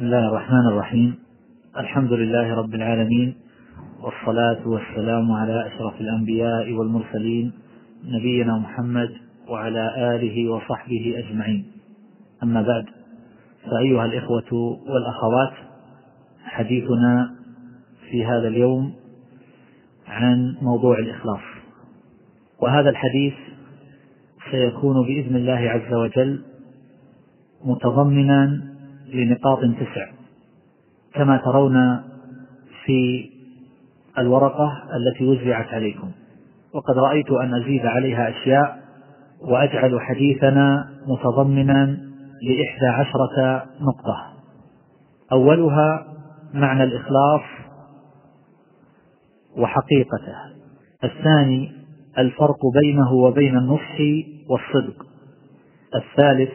بسم الله الرحمن الرحيم الحمد لله رب العالمين والصلاة والسلام على أشرف الأنبياء والمرسلين نبينا محمد وعلى آله وصحبه أجمعين أما بعد فأيها الإخوة والأخوات حديثنا في هذا اليوم عن موضوع الإخلاص وهذا الحديث سيكون بإذن الله عز وجل متضمنا لنقاط تسع. كما ترون في الورقة التي وزعت عليكم. وقد رأيت أن أزيد عليها أشياء وأجعل حديثنا متضمنا لإحدى عشرة نقطة. أولها معنى الإخلاص وحقيقته. الثاني الفرق بينه وبين النصح والصدق. الثالث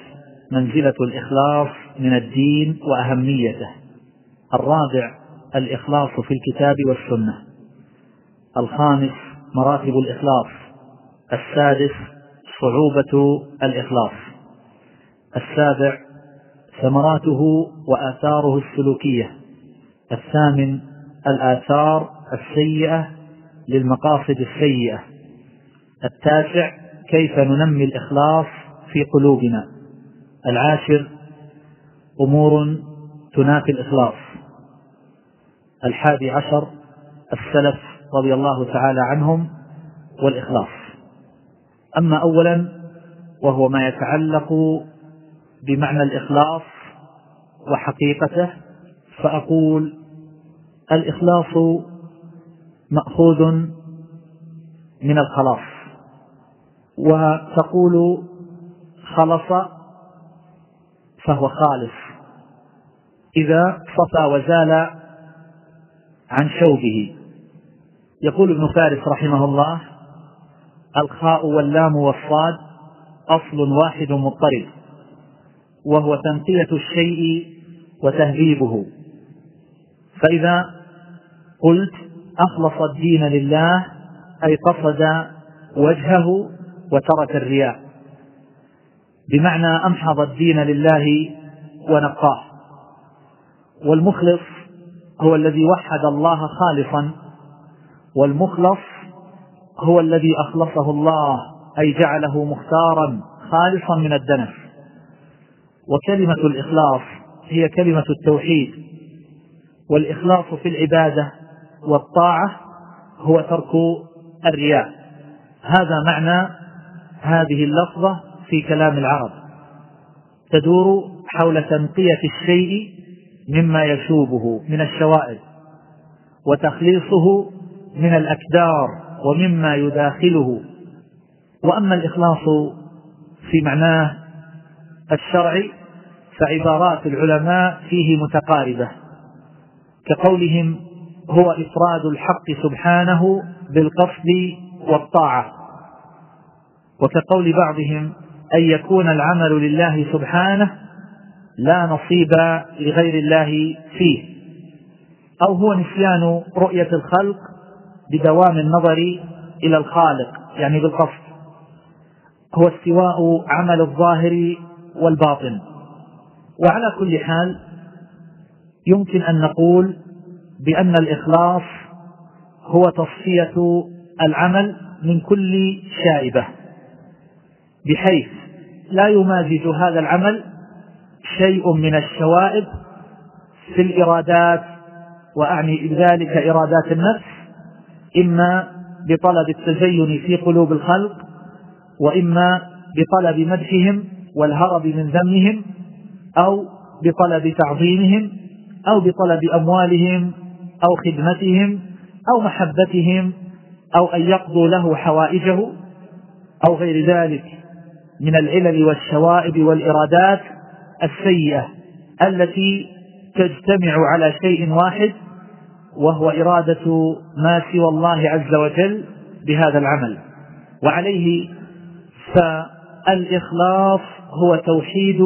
منزلة الإخلاص من الدين وأهميته. الرابع الإخلاص في الكتاب والسنة. الخامس مراتب الإخلاص. السادس صعوبة الإخلاص. السابع ثمراته وآثاره السلوكية. الثامن الآثار السيئة للمقاصد السيئة. التاسع كيف ننمي الإخلاص في قلوبنا. العاشر أمور تنافي الإخلاص. الحادي عشر السلف رضي الله تعالى عنهم والإخلاص. أما أولا وهو ما يتعلق بمعنى الإخلاص وحقيقته فأقول الإخلاص مأخوذ من الخلاص وتقول خلص فهو خالص. إذا صفى وزال عن شوبه. يقول ابن فارس رحمه الله الخاء واللام والصاد أصل واحد مضطرب وهو تنقية الشيء وتهذيبه. فإذا قلت أخلص الدين لله أي قصد وجهه وترك الرياء. بمعنى أمحض الدين لله ونقاه. والمخلص هو الذي وحد الله خالصا والمخلص هو الذي أخلصه الله أي جعله مختارا خالصا من الدنس. وكلمة الإخلاص هي كلمة التوحيد. والإخلاص في العبادة والطاعة هو ترك الرياء. هذا معنى هذه اللفظة في كلام العرب. تدور حول تنقية الشيء مما يشوبه من الشوائب وتخليصه من الأكدار ومما يداخله. وأما الإخلاص في معناه الشرعي فعبارات العلماء فيه متقاربة. كقولهم هو إفراد الحق سبحانه بالقصد والطاعة. وكقول بعضهم أن يكون العمل لله سبحانه لا نصيب لغير الله فيه. أو هو نسيان رؤية الخلق بدوام النظر إلى الخالق يعني بالقصد. هو استواء عمل الظاهر والباطن. وعلى كل حال يمكن أن نقول بأن الإخلاص هو تصفية العمل من كل شائبة. بحيث لا يمازج هذا العمل شيء من الشوائب في الإرادات وأعني بذلك إرادات النفس إما بطلب التزين في قلوب الخلق وإما بطلب مدحهم والهرب من ذمهم أو بطلب تعظيمهم أو بطلب أموالهم أو خدمتهم أو محبتهم أو أن يقضوا له حوائجه أو غير ذلك. من العلل والشوائب والإرادات السيئة التي تجتمع على شيء واحد وهو إرادة ما سوى الله عز وجل بهذا العمل. وعليه فالإخلاص هو توحيد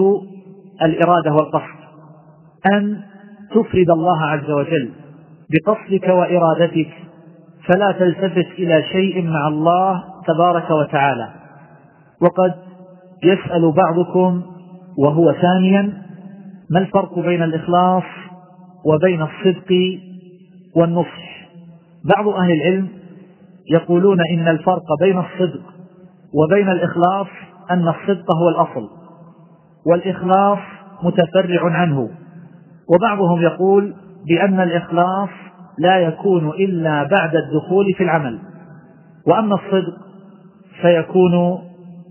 الإرادة والقصد. أن تفرد الله عز وجل بقصدك وإرادتك فلا تلتفت إلى شيء مع الله تبارك وتعالى. وقد يسأل بعضكم وهو ثانيا ما الفرق بين الإخلاص وبين الصدق والنصح؟ بعض أهل العلم يقولون إن الفرق بين الصدق وبين الإخلاص أن الصدق هو الأصل والإخلاص متفرع عنه. وبعضهم يقول بأن الإخلاص لا يكون إلا بعد الدخول في العمل وأما الصدق فيكون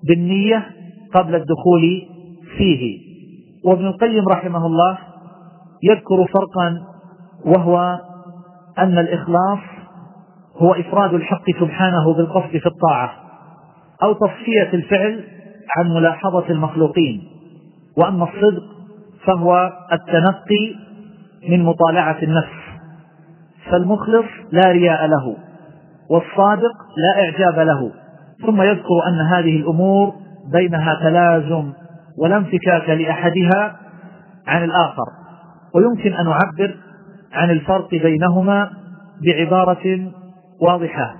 بالنية قبل الدخول فيه. وابن القيم رحمه الله يذكر فرقا وهو أن الإخلاص هو إفراد الحق سبحانه بالقصد في الطاعة أو تصفية الفعل عن ملاحظة المخلوقين. وأما الصدق فهو التنقي من مطالعة النفس. فالمخلص لا رياء له والصادق لا إعجاب له. ثم يذكر أن هذه الأمور بينها تلازم ولا انفكاك لأحدها عن الآخر. ويمكن أن نعبر عن الفرق بينهما بعبارة واضحة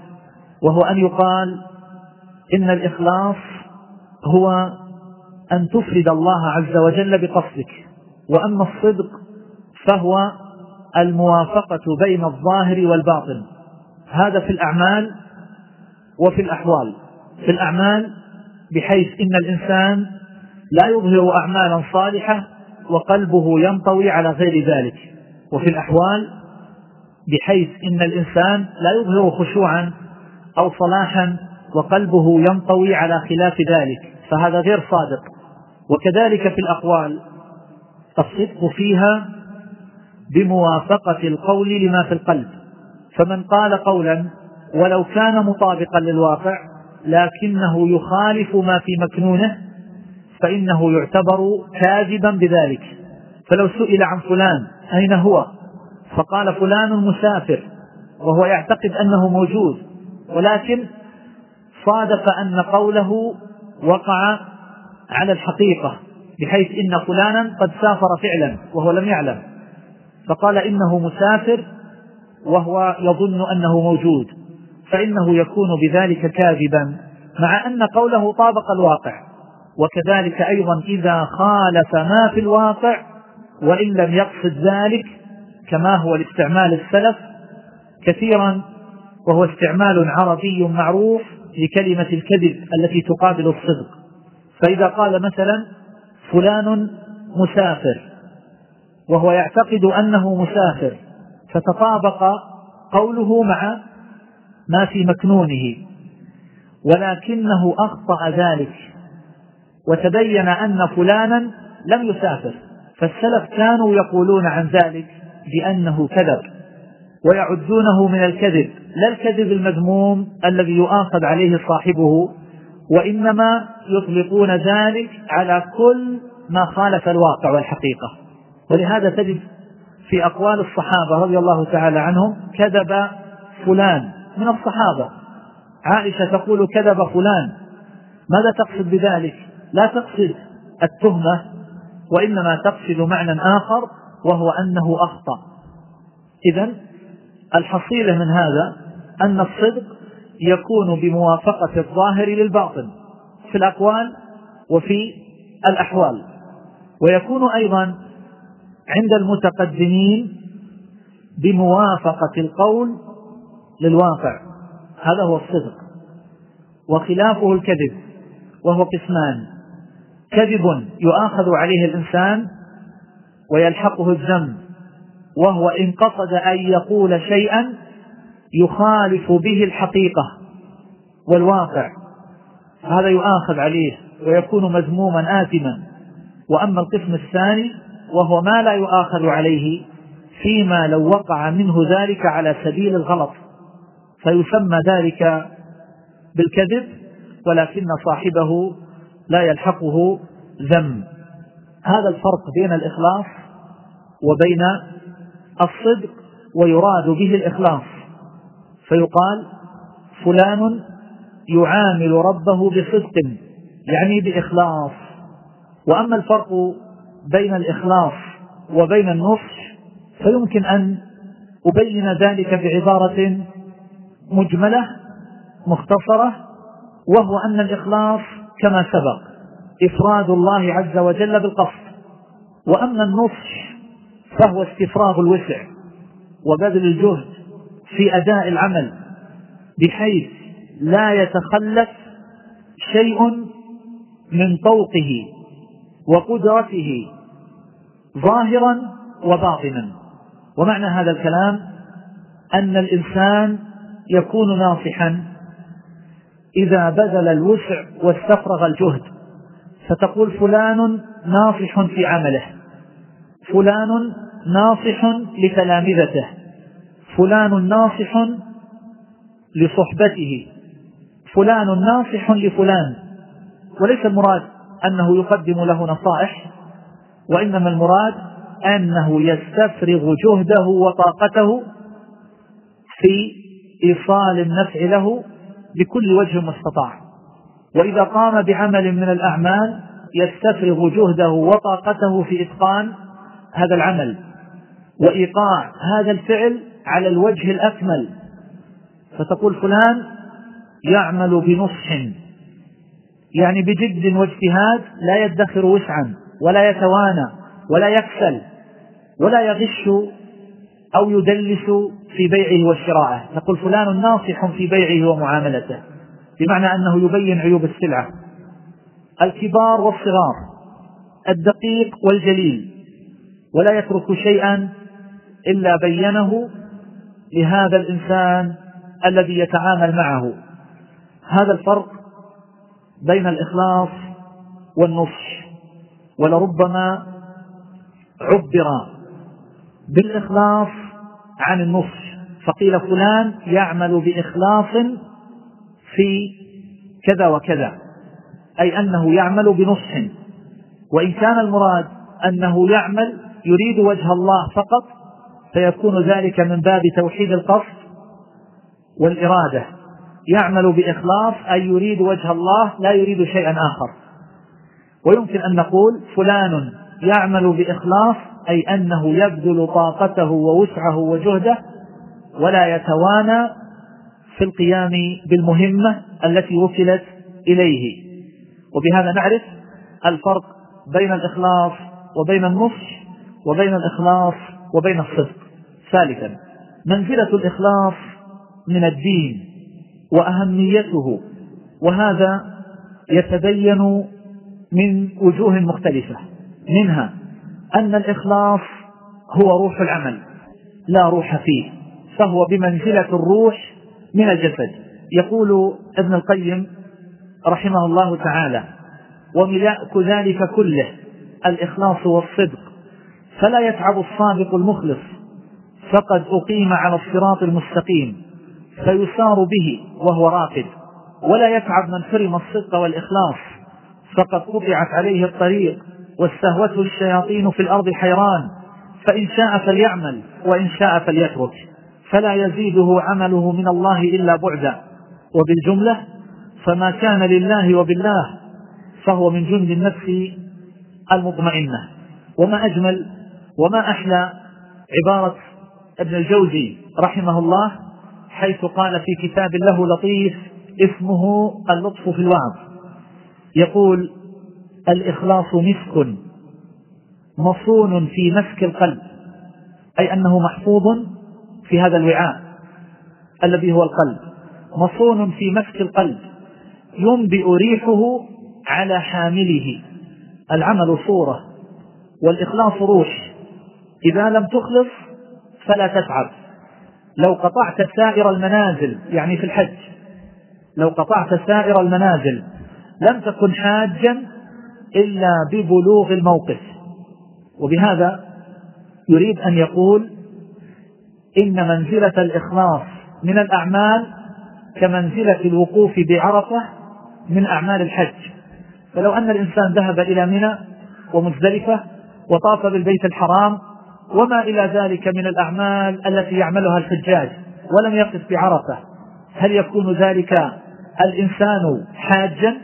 وهو أن يقال إن الإخلاص هو أن تفرد الله عز وجل بقصدك وأما الصدق فهو الموافقة بين الظاهر والباطن. هذا في الأعمال وفي الأحوال. في الأعمال بحيث إن الإنسان لا يظهر أعمالا صالحة وقلبه ينطوي على غير ذلك. وفي الأحوال بحيث إن الإنسان لا يظهر خشوعا أو صلاحا وقلبه ينطوي على خلاف ذلك. فهذا غير صادق. وكذلك في الأقوال الصدق فيها بموافقة القول لما في القلب. فمن قال قولا ولو كان مطابقا للواقع لكنه يخالف ما في مكنونه فإنه يعتبر كاذبا بذلك. فلو سئل عن فلان أين هو؟ فقال فلان مسافر وهو يعتقد أنه موجود. ولكن صادف أن قوله وقع على الحقيقة بحيث إن فلانا قد سافر فعلا وهو لم يعلم. فقال إنه مسافر وهو يظن أنه موجود. فإنه يكون بذلك كاذبا مع أن قوله طابق الواقع وكذلك أيضا إذا خالف ما في الواقع وإن لم يقصد ذلك كما هو الاستعمال السلف كثيرا وهو استعمال عربي معروف لكلمة الكذب التي تقابل الصدق. فإذا قال مثلا فلان مسافر وهو يعتقد أنه مسافر فتطابق قوله مع ما في مكنونه ولكنه أخطأ ذلك وتبين أن فلانا لم يسافر فالسلف كانوا يقولون عن ذلك بأنه كذب ويعدونه من الكذب لا الكذب المذموم الذي يؤاخذ عليه صاحبه وإنما يطلقون ذلك على كل ما خالف الواقع والحقيقة. ولهذا تجد في أقوال الصحابة رضي الله تعالى عنهم كذب فلان. من الصحابة. عائشة تقول كذب فلان. ماذا تقصد بذلك؟ لا تقصد التهمة وإنما تقصد معنى آخر وهو أنه أخطأ. إذا الحصيلة من هذا أن الصدق يكون بموافقة الظاهر للباطن في الأقوال وفي الأحوال. ويكون أيضا عند المتقدمين بموافقة القول للواقع. هذا هو الصدق. وخلافه الكذب وهو قسمان. كذب يؤاخذ عليه الإنسان ويلحقه الذنب وهو إن قصد أن يقول شيئا يخالف به الحقيقة والواقع. هذا يؤاخذ عليه ويكون مذموما آثما. وأما القسم الثاني وهو ما لا يؤاخذ عليه فيما لو وقع منه ذلك على سبيل الغلط. فيسمى ذلك بالكذب ولكن صاحبه لا يلحقه ذم هذا الفرق بين الإخلاص وبين الصدق ويراد به الإخلاص. فيقال فلان يعامل ربه بصدق يعني بإخلاص. وأما الفرق بين الإخلاص وبين النصح فيمكن أن أبين ذلك بعبارة مجملة مختصرة وهو أن الإخلاص كما سبق إفراد الله عز وجل بالقصد وأما النصح فهو استفراغ الوسع وبذل الجهد في أداء العمل بحيث لا يتخلف شيء من طوقه وقدرته ظاهرا وباطنا. ومعنى هذا الكلام أن الإنسان يكون ناصحا. إذا بذل الوسع واستفرغ الجهد فتقول فلان ناصح في عمله فلان ناصح لتلامذته فلان ناصح لصحبته فلان ناصح لفلان. وليس المراد أنه يقدم له نصائح وإنما المراد أنه يستفرغ جهده وطاقته في إيصال النفع له بكل وجه مستطاع. وإذا قام بعمل من الأعمال يستفرغ جهده وطاقته في إتقان هذا العمل وإيقاع هذا الفعل على الوجه الأكمل. فتقول فلان يعمل بنصح يعني بجد واجتهاد لا يدخر وسعا ولا يتوانى ولا يكسل ولا يغش أو يدلس في بيعه وشراءه. تقول فلان ناصح في بيعه ومعاملته. بمعنى أنه يبين عيوب السلعة. الكبار والصغار. الدقيق والجليل. ولا يترك شيئا إلا بينه لهذا الإنسان الذي يتعامل معه. هذا الفرق بين الإخلاص والنصح. ولربما عبر بالإخلاص عن النصح فقيل فلان يعمل بإخلاص في كذا وكذا أي أنه يعمل بنصح وإن كان المراد أنه يعمل يريد وجه الله فقط فيكون ذلك من باب توحيد القصد والإرادة. يعمل بإخلاص أي يريد وجه الله لا يريد شيئا آخر. ويمكن أن نقول فلان يعمل بإخلاص أي أنه يبذل طاقته ووسعه وجهده ولا يتوانى في القيام بالمهمة التي وكلت إليه. وبهذا نعرف الفرق بين الإخلاص وبين النصح وبين الإخلاص وبين الصدق. ثالثا منزلة الإخلاص من الدين وأهميته وهذا يتبين من وجوه مختلفة منها أن الإخلاص هو روح العمل لا روح فيه فهو بمنزلة الروح من الجسد. يقول ابن القيم رحمه الله تعالى وملاء ذلك كله الإخلاص والصدق فلا يتعب الصادق المخلص فقد أقيم على الصراط المستقيم فيسار به وهو راقد. ولا يتعب من حرم الصدق والإخلاص فقد قطعت عليه الطريق واستهوته الشياطين في الأرض حيران فإن شاء فليعمل وإن شاء فليترك فلا يزيده عمله من الله إلا بعدا. وبالجملة فما كان لله وبالله فهو من جند النفس المطمئنة. وما أجمل وما أحلى عبارة ابن الجوزي رحمه الله حيث قال في كتاب له لطيف اسمه اللطف في الوعظ. يقول الإخلاص مسك مصون في مسك القلب أي أنه محفوظ في هذا الوعاء الذي هو القلب. مصون في مسك القلب ينبئ ريحه على حامله. العمل صورة والإخلاص روح. إذا لم تخلص فلا تتعب. لو قطعت سائر المنازل يعني في الحج لو قطعت سائر المنازل لم تكن حاجا إلا ببلوغ الموقف. وبهذا يريد أن يقول إن منزلة الإخلاص من الأعمال كمنزلة الوقوف بعرفة من أعمال الحج. فلو أن الإنسان ذهب إلى منى ومزدلفة وطاف بالبيت الحرام وما إلى ذلك من الأعمال التي يعملها الحجاج ولم يقف بعرفة هل يكون ذلك الإنسان حاجا؟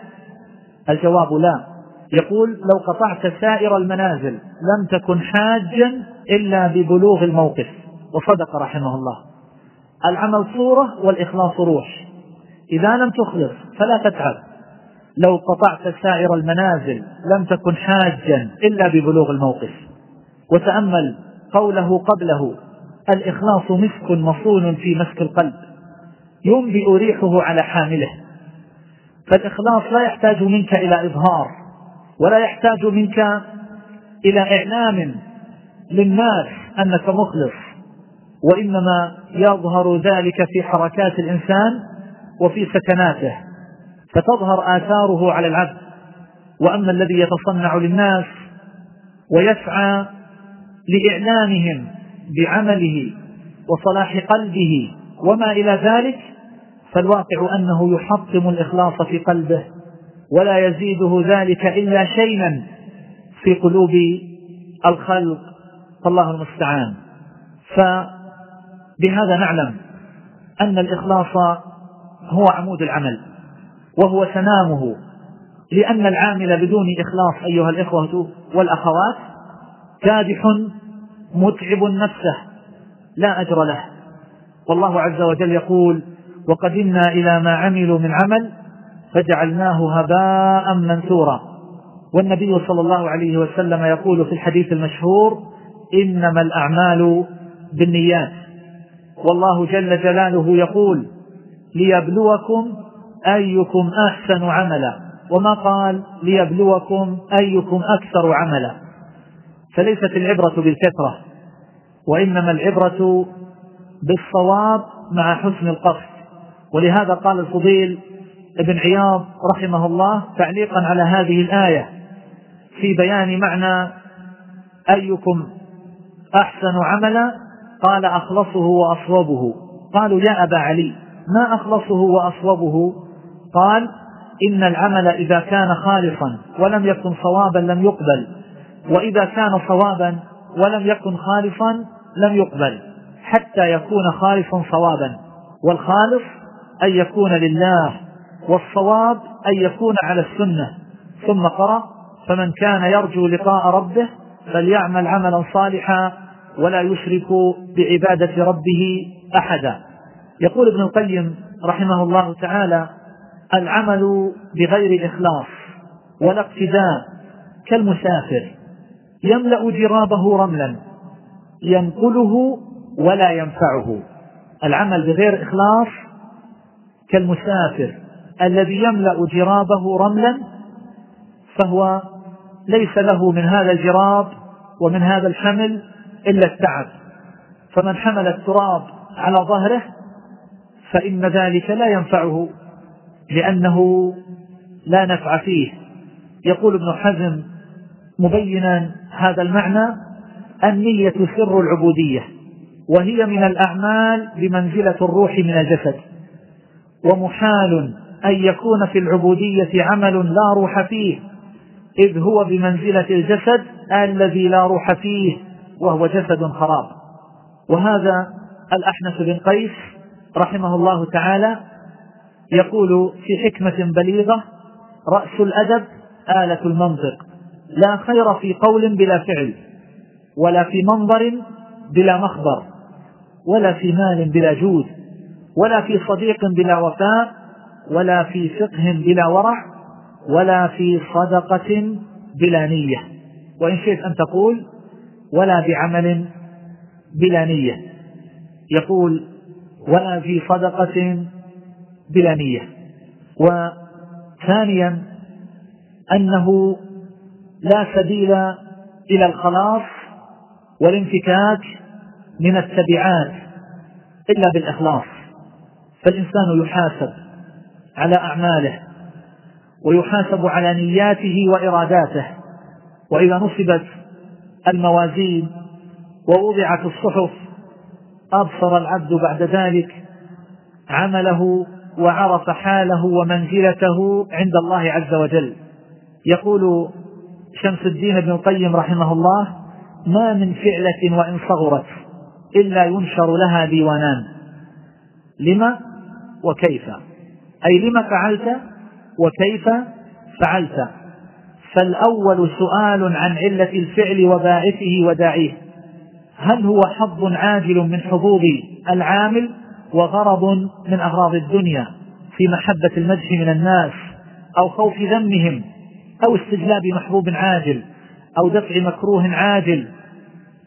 الجواب لا. يقول لو قطعت سائر المنازل لم تكن حاجا إلا ببلوغ الموقف. وصدق رحمه الله. العمل صورة والإخلاص روح. إذا لم تخلص فلا تتعب. لو قطعت سائر المنازل لم تكن حاجا إلا ببلوغ الموقف. وتأمل قوله قبله الإخلاص مسك مصون في مسك القلب. ينبئ ريحه على حامله. فالإخلاص لا يحتاج منك إلى إظهار. ولا يحتاج منك إلى إعلام للناس أنك مخلص وإنما يظهر ذلك في حركات الإنسان وفي سكناته فتظهر آثاره على العبد. وأما الذي يتصنع للناس ويسعى لإعلانهم بعمله وصلاح قلبه وما إلى ذلك فالواقع أنه يحطم الإخلاص في قلبه. ولا يزيده ذلك إلا شينا في قلوب الخلق. فالله المستعان. فبهذا نعلم أن الإخلاص هو عمود العمل وهو سنامه. لأن العامل بدون إخلاص أيها الإخوة والأخوات كادح متعب نفسه لا أجر له. والله عز وجل يقول وقدمنا إلى ما عملوا من عمل فجعلناه هباء منثورا. والنبي صلى الله عليه وسلم يقول في الحديث المشهور إنما الأعمال بالنيات. والله جل جلاله يقول ليبلوكم أيكم أحسن عملا. وما قال ليبلوكم أيكم أكثر عملا. فليست العبرة بالكثرة وإنما العبرة بالصواب مع حسن القصد. ولهذا قال الفضيل ابن عياض رحمه الله تعليقا على هذه الآية في بيان معنى أيكم أحسن عملا؟ قال أخلصه وأصوبه. قالوا يا أبا علي ما أخلصه وأصوبه؟ قال إن العمل إذا كان خالصا ولم يكن صوابا لم يقبل وإذا كان صوابا ولم يكن خالصا لم يقبل حتى يكون خالصا صوابا والخالص أن يكون لله والصواب أن يكون على السنة. ثم قرأ فمن كان يرجو لقاء ربه فليعمل عملا صالحا ولا يشرك بعبادة ربه أحدا. يقول ابن القيم رحمه الله تعالى العمل بغير إخلاص ولا اقتداء كالمسافر. يملأ جرابه رملا ينقله ولا ينفعه. العمل بغير إخلاص كالمسافر. الذي يملأ جرابه رملا فهو ليس له من هذا الجراب ومن هذا الحمل إلا التعب. فمن حمل التراب على ظهره فإن ذلك لا ينفعه لأنه لا نفع فيه. يقول ابن حزم مبينا هذا المعنى النية سر العبودية وهي من الأعمال بمنزلة الروح من الجسد ومحال أن يكون في العبودية عمل لا روح فيه إذ هو بمنزلة الجسد الذي لا روح فيه وهو جسد خراب. وهذا الأحنف بن قيس رحمه الله تعالى يقول في حكمة بليغة رأس الأدب آلة المنطق لا خير في قول بلا فعل ولا في منظر بلا مخبر ولا في مال بلا جود ولا في صديق بلا وفاء ولا في فقه بلا ورع ولا في صدقة بلا نية. وإن شئت أن تقول ولا بعمل بلا نية. يقول ولا في صدقة بلا نية. وثانيا أنه لا سبيل إلى الخلاص والانفكاك من التبعات إلا بالإخلاص. فالإنسان يحاسب على أعماله ويحاسب على نياته وإراداته. وإذا نصبت الموازين ووضعت الصحف أبصر العبد بعد ذلك عمله وعرف حاله ومنزلته عند الله عز وجل. يقول شمس الدين ابن القيم رحمه الله ما من فعلة وإن صغرت إلا ينشر لها ديوانان. لما؟ وكيف؟ أي لما فعلت وكيف فعلت. فالأول سؤال عن علة الفعل وباعثه وداعيه. هل هو حظ عاجل من حظوظ العامل وغرض من أغراض الدنيا في محبة المدح من الناس أو خوف ذمهم أو استجلاب محبوب عاجل أو دفع مكروه عاجل؟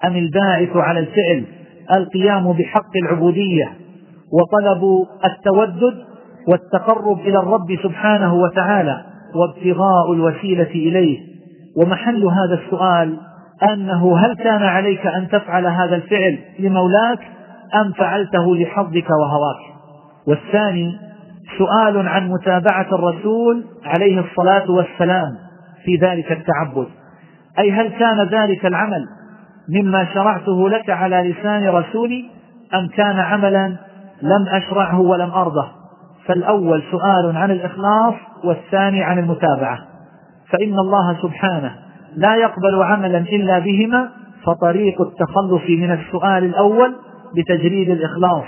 أم الباعث على الفعل القيام بحق العبودية وطلب التودد والتقرب إلى الرب سبحانه وتعالى وابتغاء الوسيلة إليه. ومحل هذا السؤال أنه هل كان عليك أن تفعل هذا الفعل لمولاك أم فعلته لحظك وهواك؟ والثاني سؤال عن متابعة الرسول عليه الصلاة والسلام في ذلك التعبد. أي هل كان ذلك العمل مما شرعته لك على لسان رسولي أم كان عملا لم أشرعه ولم أرضه؟ فالأول سؤال عن الإخلاص والثاني عن المتابعة. فإن الله سبحانه لا يقبل عملا إلا بهما فطريق التخلص من السؤال الأول بتجريد الإخلاص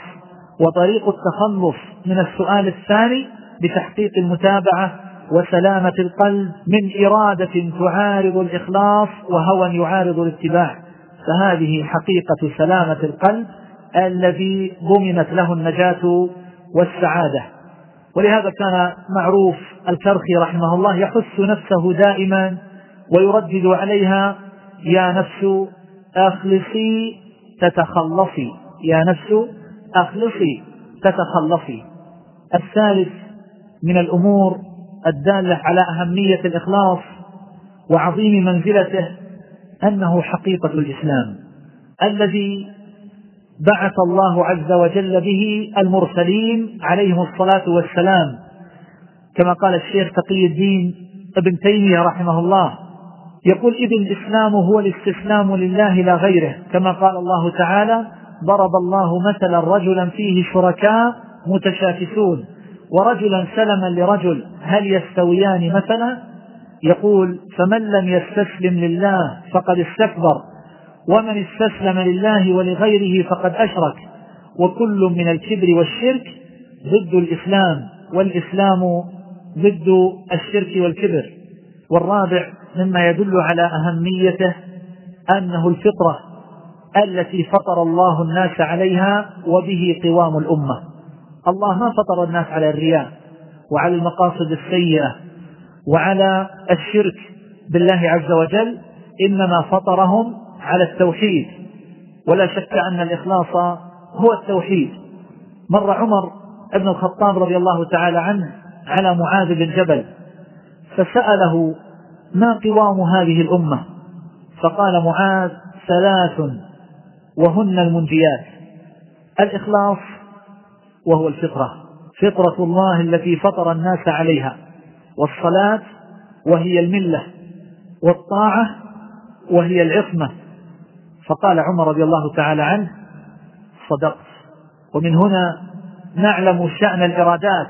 وطريق التخلص من السؤال الثاني بتحقيق المتابعة وسلامة القلب من إرادة تعارض الإخلاص وهوى يعارض الاتباع. فهذه حقيقة سلامة القلب الذي ضمنت له النجاة والسعادة. ولهذا كان معروف الكرخي رحمه الله يحث نفسه دائما ويردد عليها يا نفس أخلصي تتخلصي يا نفس أخلصي تتخلصي. الثالث من الأمور الدالة على أهمية الإخلاص وعظيم منزلته أنه حقيقة الإسلام الذي بعث الله عز وجل به المرسلين عليهم الصلاة والسلام. كما قال الشيخ تقي الدين ابن تيمية رحمه الله يقول إذ الإسلام هو الاستسلام لله لا غيره. كما قال الله تعالى ضرب الله مثلا رجلا فيه شركاء متشاكسون ورجلا سلما لرجل هل يستويان مثلا؟ يقول فمن لم يستسلم لله فقد استكبر. ومن استسلم لله ولغيره فقد أشرك. وكل من الكبر والشرك ضد الإسلام والإسلام ضد الشرك والكبر. والرابع مما يدل على أهميته أنه الفطرة التي فطر الله الناس عليها وبه قوام الأمة. الله ما فطر الناس على الرياء وعلى المقاصد السيئة وعلى الشرك بالله عز وجل إنما فطرهم على التوحيد. ولا شك أن الإخلاص هو التوحيد. مر عمر بن الخطاب رضي الله تعالى عنه على معاذ بن جبل فسأله ما قوام هذه الأمة؟ فقال معاذ ثلاث وهن المنجيات. الإخلاص وهو الفطرة فطرة الله التي فطر الناس عليها والصلاة وهي الملة والطاعة وهي العصمة. فقال عمر رضي الله تعالى عنه صدقت. ومن هنا نعلم شأن الإرادات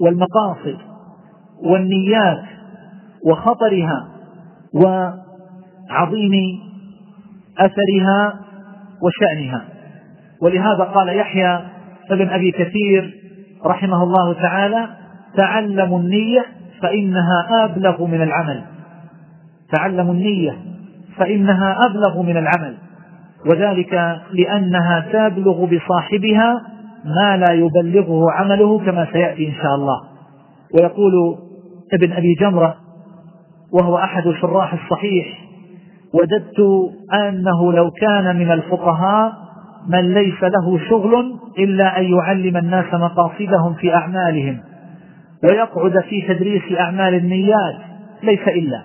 والمقاصد والنيات وخطرها وعظيم أثرها وشأنها. ولهذا قال يحيى ابن أبي كثير رحمه الله تعالى تعلموا النية فإنها أبلغ من العمل. تعلموا النية فإنها أبلغ من العمل. وذلك لأنها تبلغ بصاحبها ما لا يبلغه عمله كما سيأتي إن شاء الله. ويقول ابن أبي جمرة وهو أحد شراح الصحيح وجدت أنه لو كان من الفقهاء من ليس له شغل إلا أن يعلم الناس مقاصدهم في أعمالهم ويقعد في تدريس أعمال النيات ليس إلا.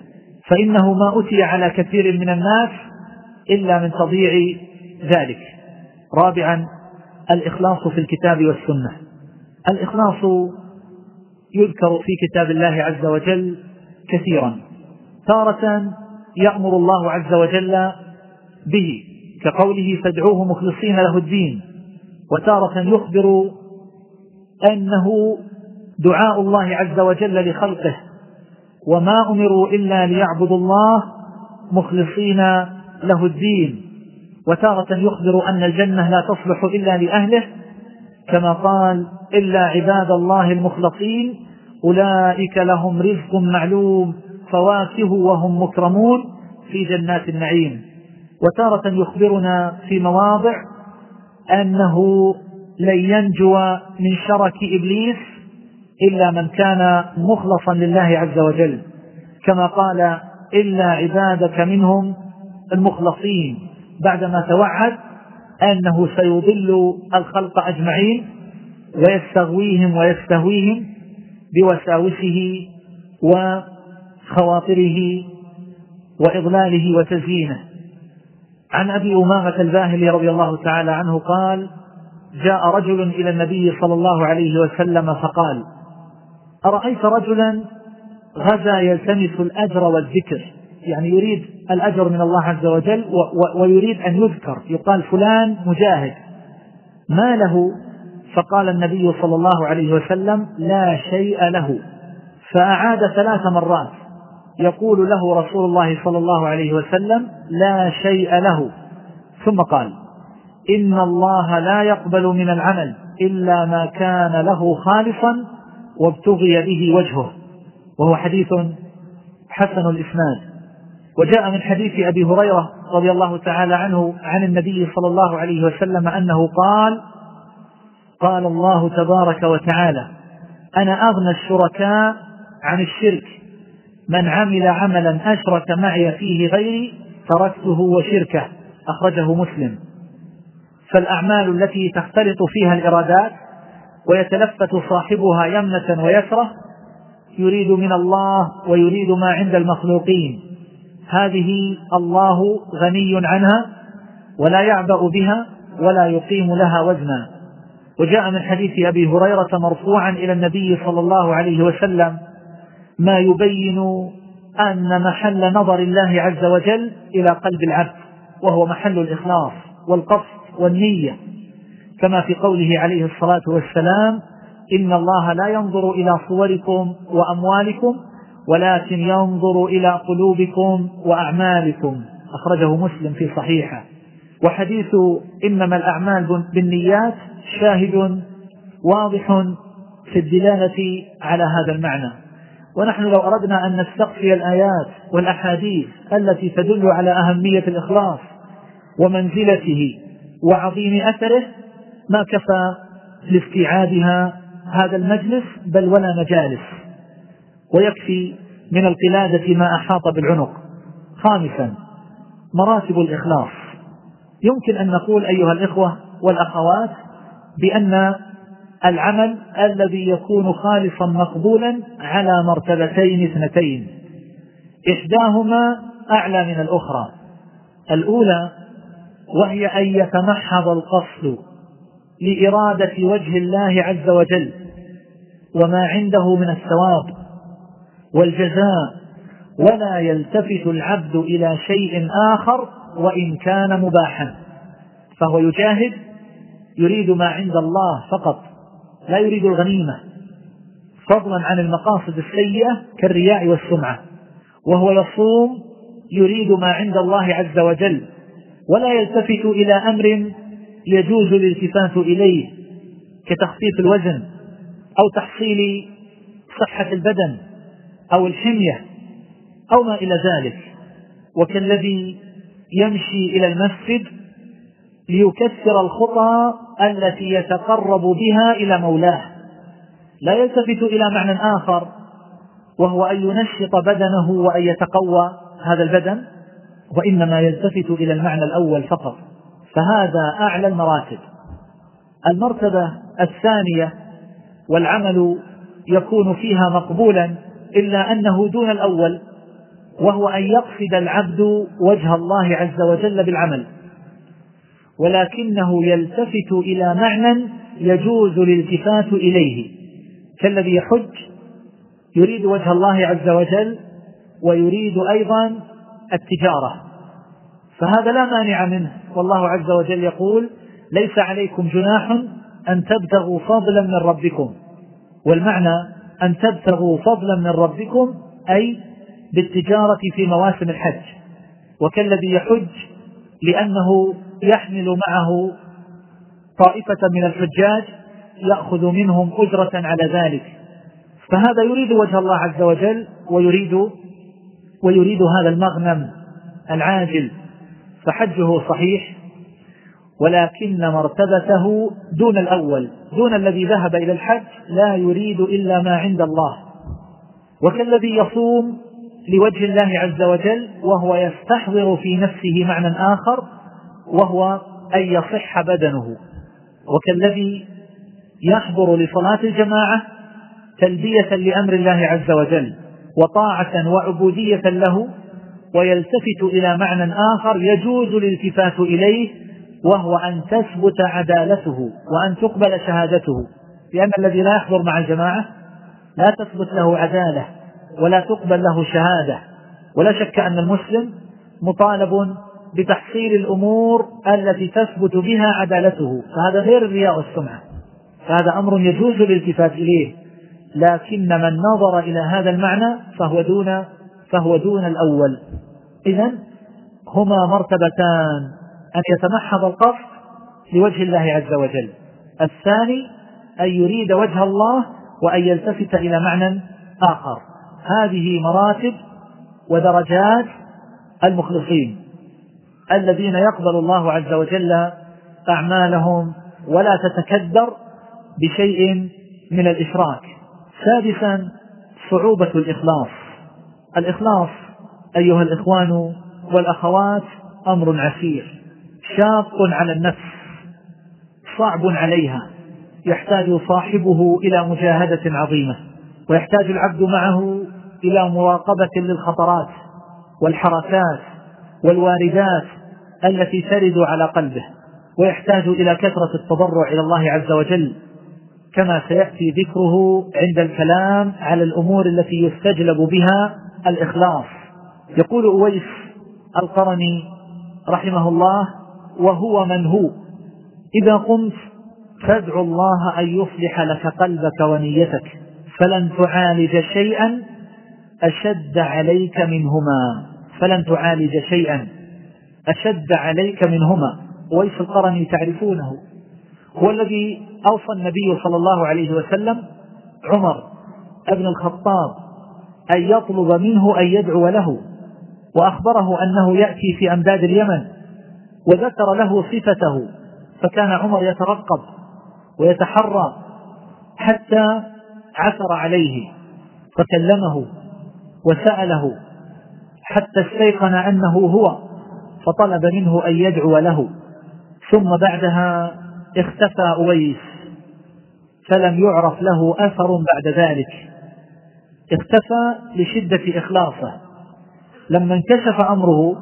فإنه ما أتي على كثير من الناس إلا من تضييع ذلك. رابعا الإخلاص في الكتاب والسنة. الإخلاص يذكر في كتاب الله عز وجل كثيرا. تارة يأمر الله عز وجل به كقوله فادعوه مخلصين له الدين وتارة يخبر أنه دعاء الله عز وجل لخلقه. وما أمروا إلا ليعبدوا الله مخلصين له الدين. وتارة يخبر أن الجنة لا تصلح إلا لأهله كما قال إلا عباد الله المخلصين أولئك لهم رزق معلوم فواكه وهم مكرمون في جنات النعيم. وتارة يخبرنا في مواضع أنه لن ينجو من شرك إبليس إلا من كان مخلصا لله عز وجل. كما قال إلا عبادك منهم المخلصين بعدما توعد أنه سيضل الخلق أجمعين ويستغويهم ويستهويهم بوساوسه وخواطره وإضلاله وتزيينه. عن أبي أمامة الباهلي رضي الله تعالى عنه قال جاء رجل إلى النبي صلى الله عليه وسلم فقال أرأيت رجلا غزا يلتمس الأجر والذكر يعني يريد الأجر من الله عز وجل ويريد أن يذكر يقال فلان مجاهد. ما له؟ فقال النبي صلى الله عليه وسلم لا شيء له. فأعاد ثلاث مرات. يقول له رسول الله صلى الله عليه وسلم لا شيء له. ثم قال إن الله لا يقبل من العمل إلا ما كان له خالصا وابتغي به وجهه وهو حديث حسن الإسناد. وجاء من حديث أبي هريرة رضي الله تعالى عنه عن النبي صلى الله عليه وسلم أنه قال قال الله تبارك وتعالى أنا أغنى الشركاء عن الشرك من عمل عملا أشرك معي فيه غيري تركته وشركه أخرجه مسلم. فالأعمال التي تختلط فيها الإرادات ويتلفت صاحبها يمنة ويسرة يريد من الله ويريد ما عند المخلوقين. هذه الله غني عنها ولا يعبأ بها ولا يقيم لها وزنا. وجاء من حديث أبي هريرة مرفوعا إلى النبي صلى الله عليه وسلم ما يبين أن محل نظر الله عز وجل إلى قلب العبد وهو محل الإخلاص والقصد والنية. كما في قوله عليه الصلاة والسلام إن الله لا ينظر إلى صوركم وأموالكم ولكن ينظر إلى قلوبكم وأعمالكم. أخرجه مسلم في صحيحه. وحديث إنما الأعمال بالنيات شاهد واضح في الدلالة على هذا المعنى. ونحن لو أردنا أن نستقصي الآيات والأحاديث التي تدل على أهمية الإخلاص ومنزلته وعظيم أثره ما كفى لاستيعابها هذا المجلس بل ولا مجالس. ويكفي من القلادة ما أحاط بالعنق. خامسا مراتب الإخلاص. يمكن أن نقول أيها الإخوة والأخوات بأن العمل الذي يكون خالصا مقبولا على مرتبتين اثنتين. إحداهما أعلى من الأخرى. الأولى وهي أن يتمحض القصد لإرادة وجه الله عز وجل وما عنده من الثواب والجزاء ولا يلتفت العبد إلى شيء آخر وإن كان مباحا. فهو يجاهد يريد ما عند الله فقط لا يريد الغنيمة. فضلا عن المقاصد السيئة كالرياء والسمعة. وهو يصوم يريد ما عند الله عز وجل ولا يلتفت إلى أمر يجوز الالتفات إليه كتخفيف الوزن أو تحصيل صحة البدن أو الحمية أو ما إلى ذلك. وكالذي يمشي إلى المسجد ليكثر الخطى التي يتقرب بها إلى مولاه. لا يلتفت إلى معنى آخر وهو أن ينشط بدنه وأن يتقوى هذا البدن وإنما يلتفت إلى المعنى الأول فقط. فهذا أعلى المراتب المرتبة الثانية والعمل يكون فيها مقبولا إلا أنه دون الأول وهو أن يقصد العبد وجه الله عز وجل بالعمل. ولكنه يلتفت إلى معنى يجوز الالتفات إليه. كالذي يحج يريد وجه الله عز وجل ويريد أيضا التجارة. فهذا لا مانع منه. والله عز وجل يقول ليس عليكم جناح أن تبتغوا فضلا من ربكم. والمعنى أن تبتغوا فضلا من ربكم أي بالتجارة في مواسم الحج. وكالذي يحج لأنه يحمل معه طائفة من الحجاج يأخذ منهم أجرة على ذلك. فهذا يريد وجه الله عز وجل ويريد ويريد هذا المغنم العاجل فحجه صحيح ولكن مرتبته دون الأول دون الذي ذهب إلى الحج لا يريد إلا ما عند الله. وكالذي يصوم لوجه الله عز وجل وهو يستحضر في نفسه معنى آخر وهو أن يصح بدنه. وكالذي يحضر لصلاة الجماعة تلبية لأمر الله عز وجل وطاعة وعبودية له ويلتفت إلى معنى آخر يجوز الالتفات إليه وهو أن تثبت عدالته وأن تقبل شهادته. لأن الذي لا يحضر مع الجماعة لا تثبت له عدالة ولا تقبل له شهادة. ولا شك أن المسلم مطالب بتحصيل الأمور التي تثبت بها عدالته. فهذا غير الرياء والسمعة. فهذا أمر يجوز الالتفات إليه. لكن من نظر إلى هذا المعنى فهو دون فهو دون الأول. إذا هما مرتبتان أن يتمحض القصد لوجه الله عز وجل. الثاني أن يريد وجه الله وأن يلتفت إلى معنى آخر. هذه مراتب ودرجات المخلصين الذين يقبل الله عز وجل أعمالهم ولا تتكدر بشيء من الإشراك. سادسا صعوبة الإخلاص. الإخلاص أيها الإخوان والأخوات أمر عسير شاق على النفس صعب عليها يحتاج صاحبه إلى مجاهدة عظيمة ويحتاج العبد معه إلى مراقبة للخطرات والحركات والواردات التي ترد على قلبه ويحتاج إلى كثرة التضرع إلى الله عز وجل كما سيأتي ذكره عند الكلام على الأمور التي يستجلب بها الإخلاص. يقول أويس القرني رحمه الله وهو من هو؟ إذا قمت فادع الله أن يصلح لك قلبك ونيتك فلن تعالج شيئا أشد عليك منهما فلن تعالج شيئا أشد عليك منهما. ويس القرني تعرفونه؟ هو الذي أوصى النبي صلى الله عليه وسلم عمر ابن الخطاب أن يطلب منه أن يدعو له. وأخبره أنه يأتي في أمداد اليمن وذكر له صفته فكان عمر يترقب ويتحرى حتى عثر عليه فكلمه وسأله حتى استيقن أنه هو فطلب منه أن يدعو له. ثم بعدها اختفى أويس فلم يعرف له أثر بعد ذلك. اختفى لشدة إخلاصه. لما انكشف أمره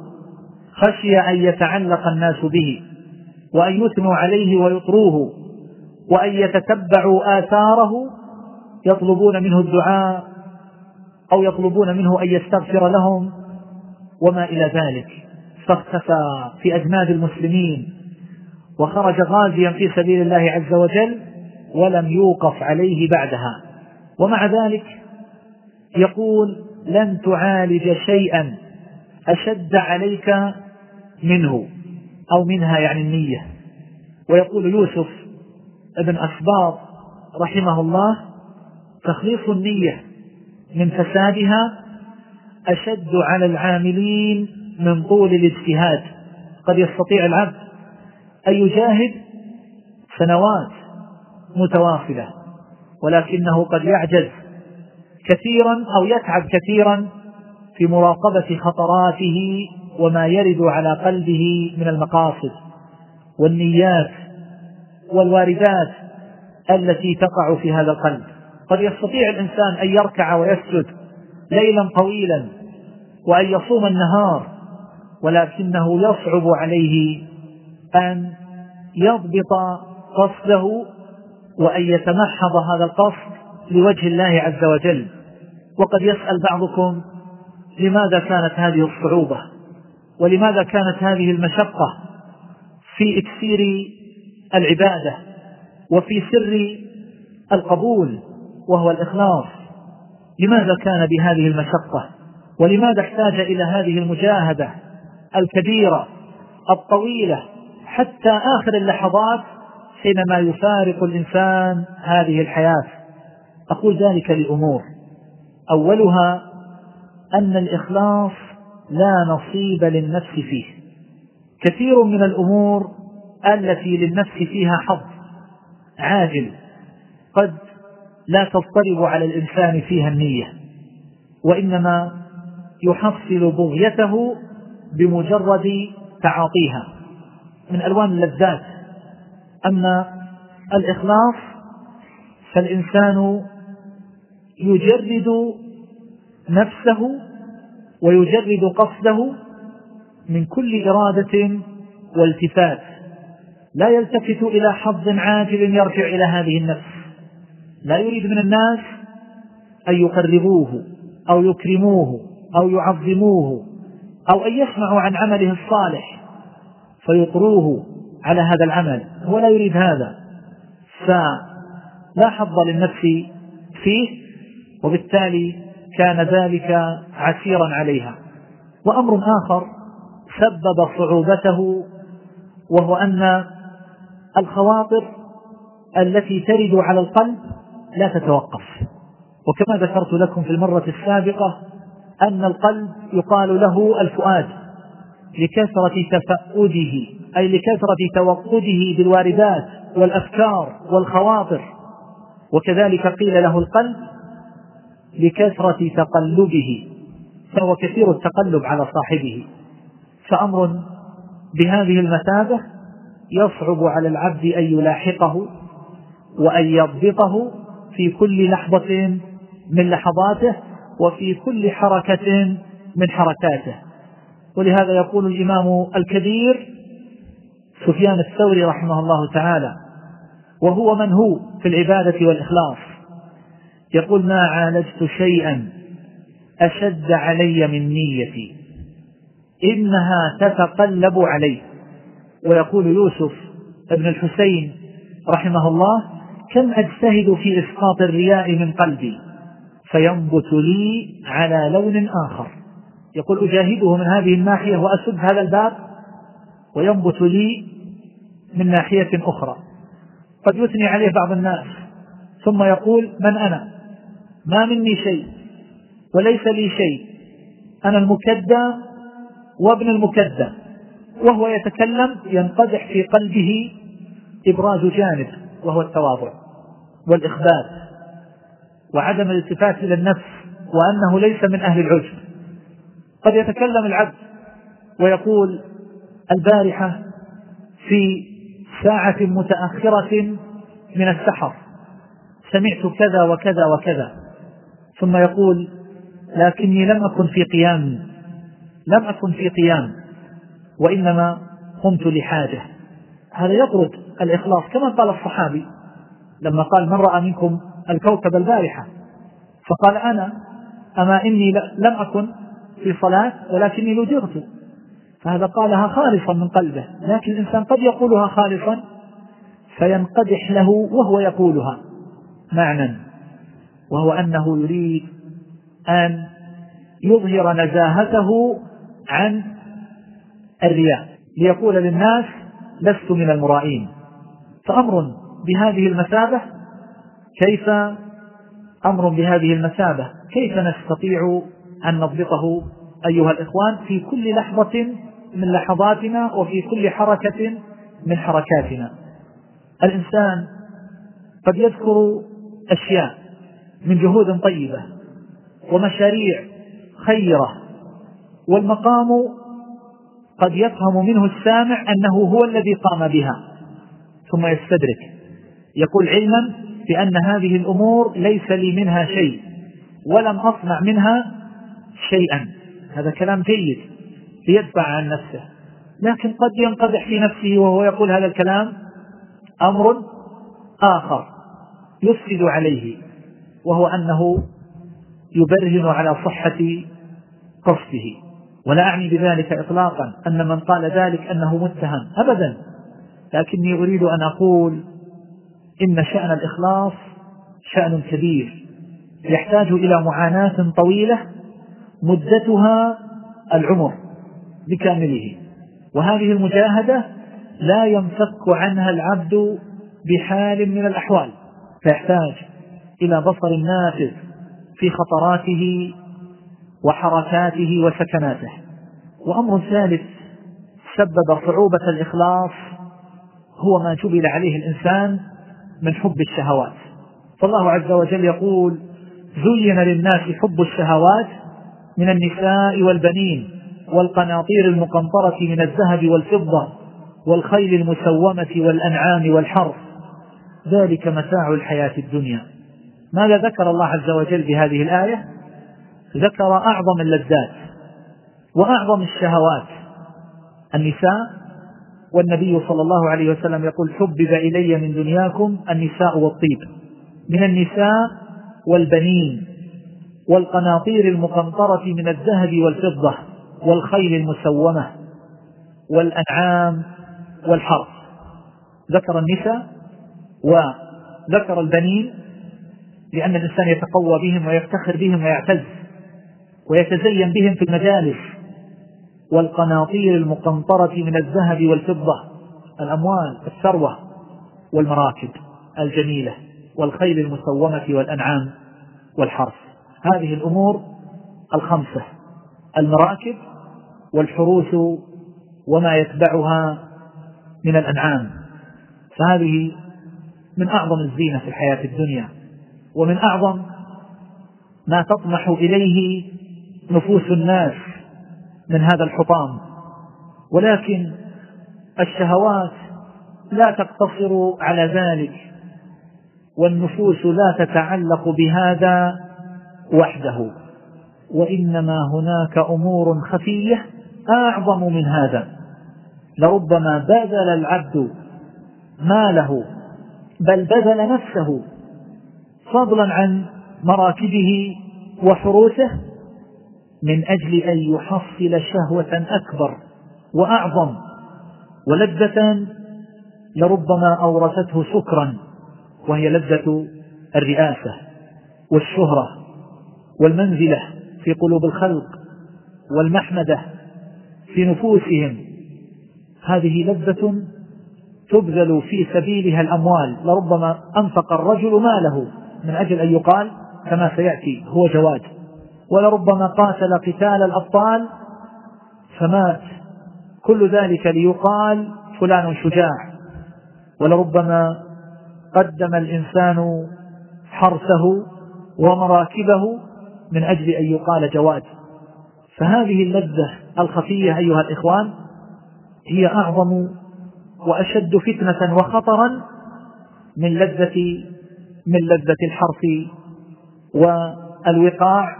خشي أن يتعلق الناس به وأن يثنوا عليه ويطروه وأن يتتبعوا آثاره يطلبون منه الدعاء أو يطلبون منه أن يستغفر لهم وما إلى ذلك. فاختفى في أجناد المسلمين وخرج غازيا في سبيل الله عز وجل ولم يوقف عليه بعدها. ومع ذلك يقول لن تعالج شيئا أشد عليك منه أو منها يعني النية. ويقول يوسف ابن أسباط رحمه الله تخليص النية من فسادها أشد على العاملين من طول الاجتهاد. قد يستطيع العبد أن يجاهد سنوات متواصلة ولكنه قد يعجز كثيرا أو يتعب كثيرا في مراقبة خطراته وما يرد على قلبه من المقاصد والنيات والواردات التي تقع في هذا القلب. قد يستطيع الإنسان أن يركع ويسجد ليلا طويلا وأن يصوم النهار ولكنه يصعب عليه أن يضبط قصده وأن يتمحض هذا القصد لوجه الله عز وجل. وقد يسأل بعضكم لماذا كانت هذه الصعوبة؟ ولماذا كانت هذه المشقة في إكسير العبادة وفي سر القبول وهو الإخلاص؟ لماذا كان بهذه المشقة؟ ولماذا احتاج إلى هذه المجاهدة الكبيرة الطويلة حتى آخر اللحظات حينما يفارق الإنسان هذه الحياة؟ أقول ذلك لأمور. أولها أن الإخلاص لا نصيب للنفس فيه. كثير من الأمور التي للنفس فيها حظ عاجل قد لا تضطرب على الإنسان فيها النية وإنما يحصل بغيته بمجرد تعاطيها. من ألوان اللذات. أما الإخلاص فالإنسان يجرد نفسه ويجرد قصده من كل إرادة والتفات. لا يلتفت إلى حظ عاجل يرجع إلى هذه النفس. لا يريد من الناس أن يقربوه أو يكرموه أو يعظموه أو أن يسمعوا عن عمله الصالح فيطروه على هذا العمل. هو لا يريد هذا. فلا حظ للنفس فيه وبالتالي كان ذلك عسيرا عليها. وأمر آخر سبب صعوبته وهو أن الخواطر التي ترد على القلب لا تتوقف. وكما ذكرت لكم في المرة السابقة أن القلب يقال له الفؤاد لكثرة تفأده أي لكثرة توقده بالواردات والأفكار والخواطر. وكذلك قيل له القلب لكثرة تقلبه فهو كثير التقلب على صاحبه. فأمر بهذه المثابة يصعب على العبد أن يلاحقه وأن يضبطه في كل لحظة من لحظاته وفي كل حركة من حركاته. ولهذا يقول الإمام الكبير سفيان الثوري رحمه الله تعالى وهو من هو في العبادة والإخلاص؟ يقول ما عالجت شيئا أشد علي من نيتي إنها تتقلب علي ويقول يوسف ابن الحسين رحمه الله كم أجتهد في إسقاط الرياء من قلبي؟ فينبت لي على لون آخر. يقول أجاهده من هذه الناحية وأسد هذا الباب وينبت لي من ناحية أخرى. قد يثني عليه بعض الناس ثم يقول من أنا؟ ما مني شيء وليس لي شيء. أنا المكدى وابن المكدى وهو يتكلم ينقدح في قلبه إبراز جانب وهو التواضع والإخبات وعدم الالتفات إلى النفس وأنه ليس من أهل العجب. قد يتكلم العبد ويقول البارحة في ساعة متأخرة من السحر سمعت كذا وكذا وكذا. ثم يقول لكني لم أكن في قيام لم أكن في قيام وإنما قمت لحاجة. هذا يطرد الإخلاص كما قال الصحابي لما قال من رأى منكم الكوكب البارحة؟ فقال أنا أما إني لم أكن في صلاة ولكني لجرت. فهذا قالها خالصا من قلبه لكن الإنسان قد يقولها خالصا فينقدح له وهو يقولها معنى وهو أنه يريد أن يظهر نزاهته عن الرياء. ليقول للناس لست من المرائين. فأمر بهذه المثابة. كيف أمر بهذه المثابة؟ كيف نستطيع أن نضبطه أيها الإخوان في كل لحظة من لحظاتنا وفي كل حركة من حركاتنا؟ الإنسان قد يذكر أشياء من جهود طيبة ومشاريع خيرة والمقام قد يفهم منه السامع أنه هو الذي قام بها. ثم يستدرك. يقول علما بأن هذه الأمور ليس لي منها شيء ولم أصنع منها شيئا. هذا كلام جيد ليدفع عن نفسه. لكن قد ينقدح في نفسه وهو يقول هذا الكلام أمر آخر يفسد عليه. وهو أنه يبرهن على صحة قصده. ولا أعني بذلك إطلاقا أن من قال ذلك أنه متهم أبدا. لكني أريد أن أقول إن شأن الإخلاص شأن كبير يحتاج إلى معاناة طويلة مدتها العمر بكامله. وهذه المجاهدة لا ينفك عنها العبد بحال من الأحوال فيحتاج إلى بصر نافذ في خطراته وحركاته وسكناته. وأمر ثالث سبب صعوبة الإخلاص هو ما جبل عليه الإنسان من حب الشهوات. فالله عز وجل يقول زين للناس حب الشهوات من النساء والبنين والقناطير المقنطرة من الذهب والفضة والخيل المسومة والأنعام والحرث. ذلك متاع الحياة الدنيا. ماذا ذكر الله عز وجل بهذه الآية؟ ذكر أعظم اللذات وأعظم الشهوات. النساء والنبي صلى الله عليه وسلم يقول حبب إلي من دنياكم النساء والطيب. من النساء والبنين والقناطير المقنطرة من الذهب والفضة والخيل المسومة والأنعام والحرث. ذكر النساء وذكر البنين لأن الإنسان يتقوى بهم ويفتخر بهم ويعتز ويتزين بهم في المجالس والقناطير المقنطرة من الذهب والفضة الأموال الثروة والمراكب الجميلة والخيل المسومة والأنعام والحرث. هذه الأمور الخمسة المراكب والحروث وما يتبعها من الأنعام. فهذه من أعظم الزينة في الحياة الدنيا. ومن أعظم ما تطمح إليه نفوس الناس من هذا الحطام. ولكن الشهوات لا تقتصر على ذلك والنفوس لا تتعلق بهذا وحده وإنما هناك أمور خفية أعظم من هذا. لربما بذل العبد ماله بل بذل نفسه فضلا عن مراكبه وحروسه من أجل أن يحصل شهوة أكبر وأعظم ولذة لربما أورثته سكرا وهي لذة الرئاسة والشهرة والمنزلة في قلوب الخلق والمحمدة في نفوسهم. هذه لذة تبذل في سبيلها الأموال لربما أنفق الرجل ماله من أجل أن يقال كما سيأتي هو جواد ولربما قاتل قتال الأبطال فمات. كل ذلك ليقال فلان شجاع. ولربما قدم الإنسان حرثه ومراكبه من أجل أن يقال جواد فهذه اللذة الخفية أيها الإخوان هي أعظم وأشد فتنة وخطرا من لذة من لذة الحرث والوقاع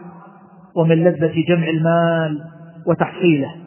ومن لذة جمع المال وتحصيله.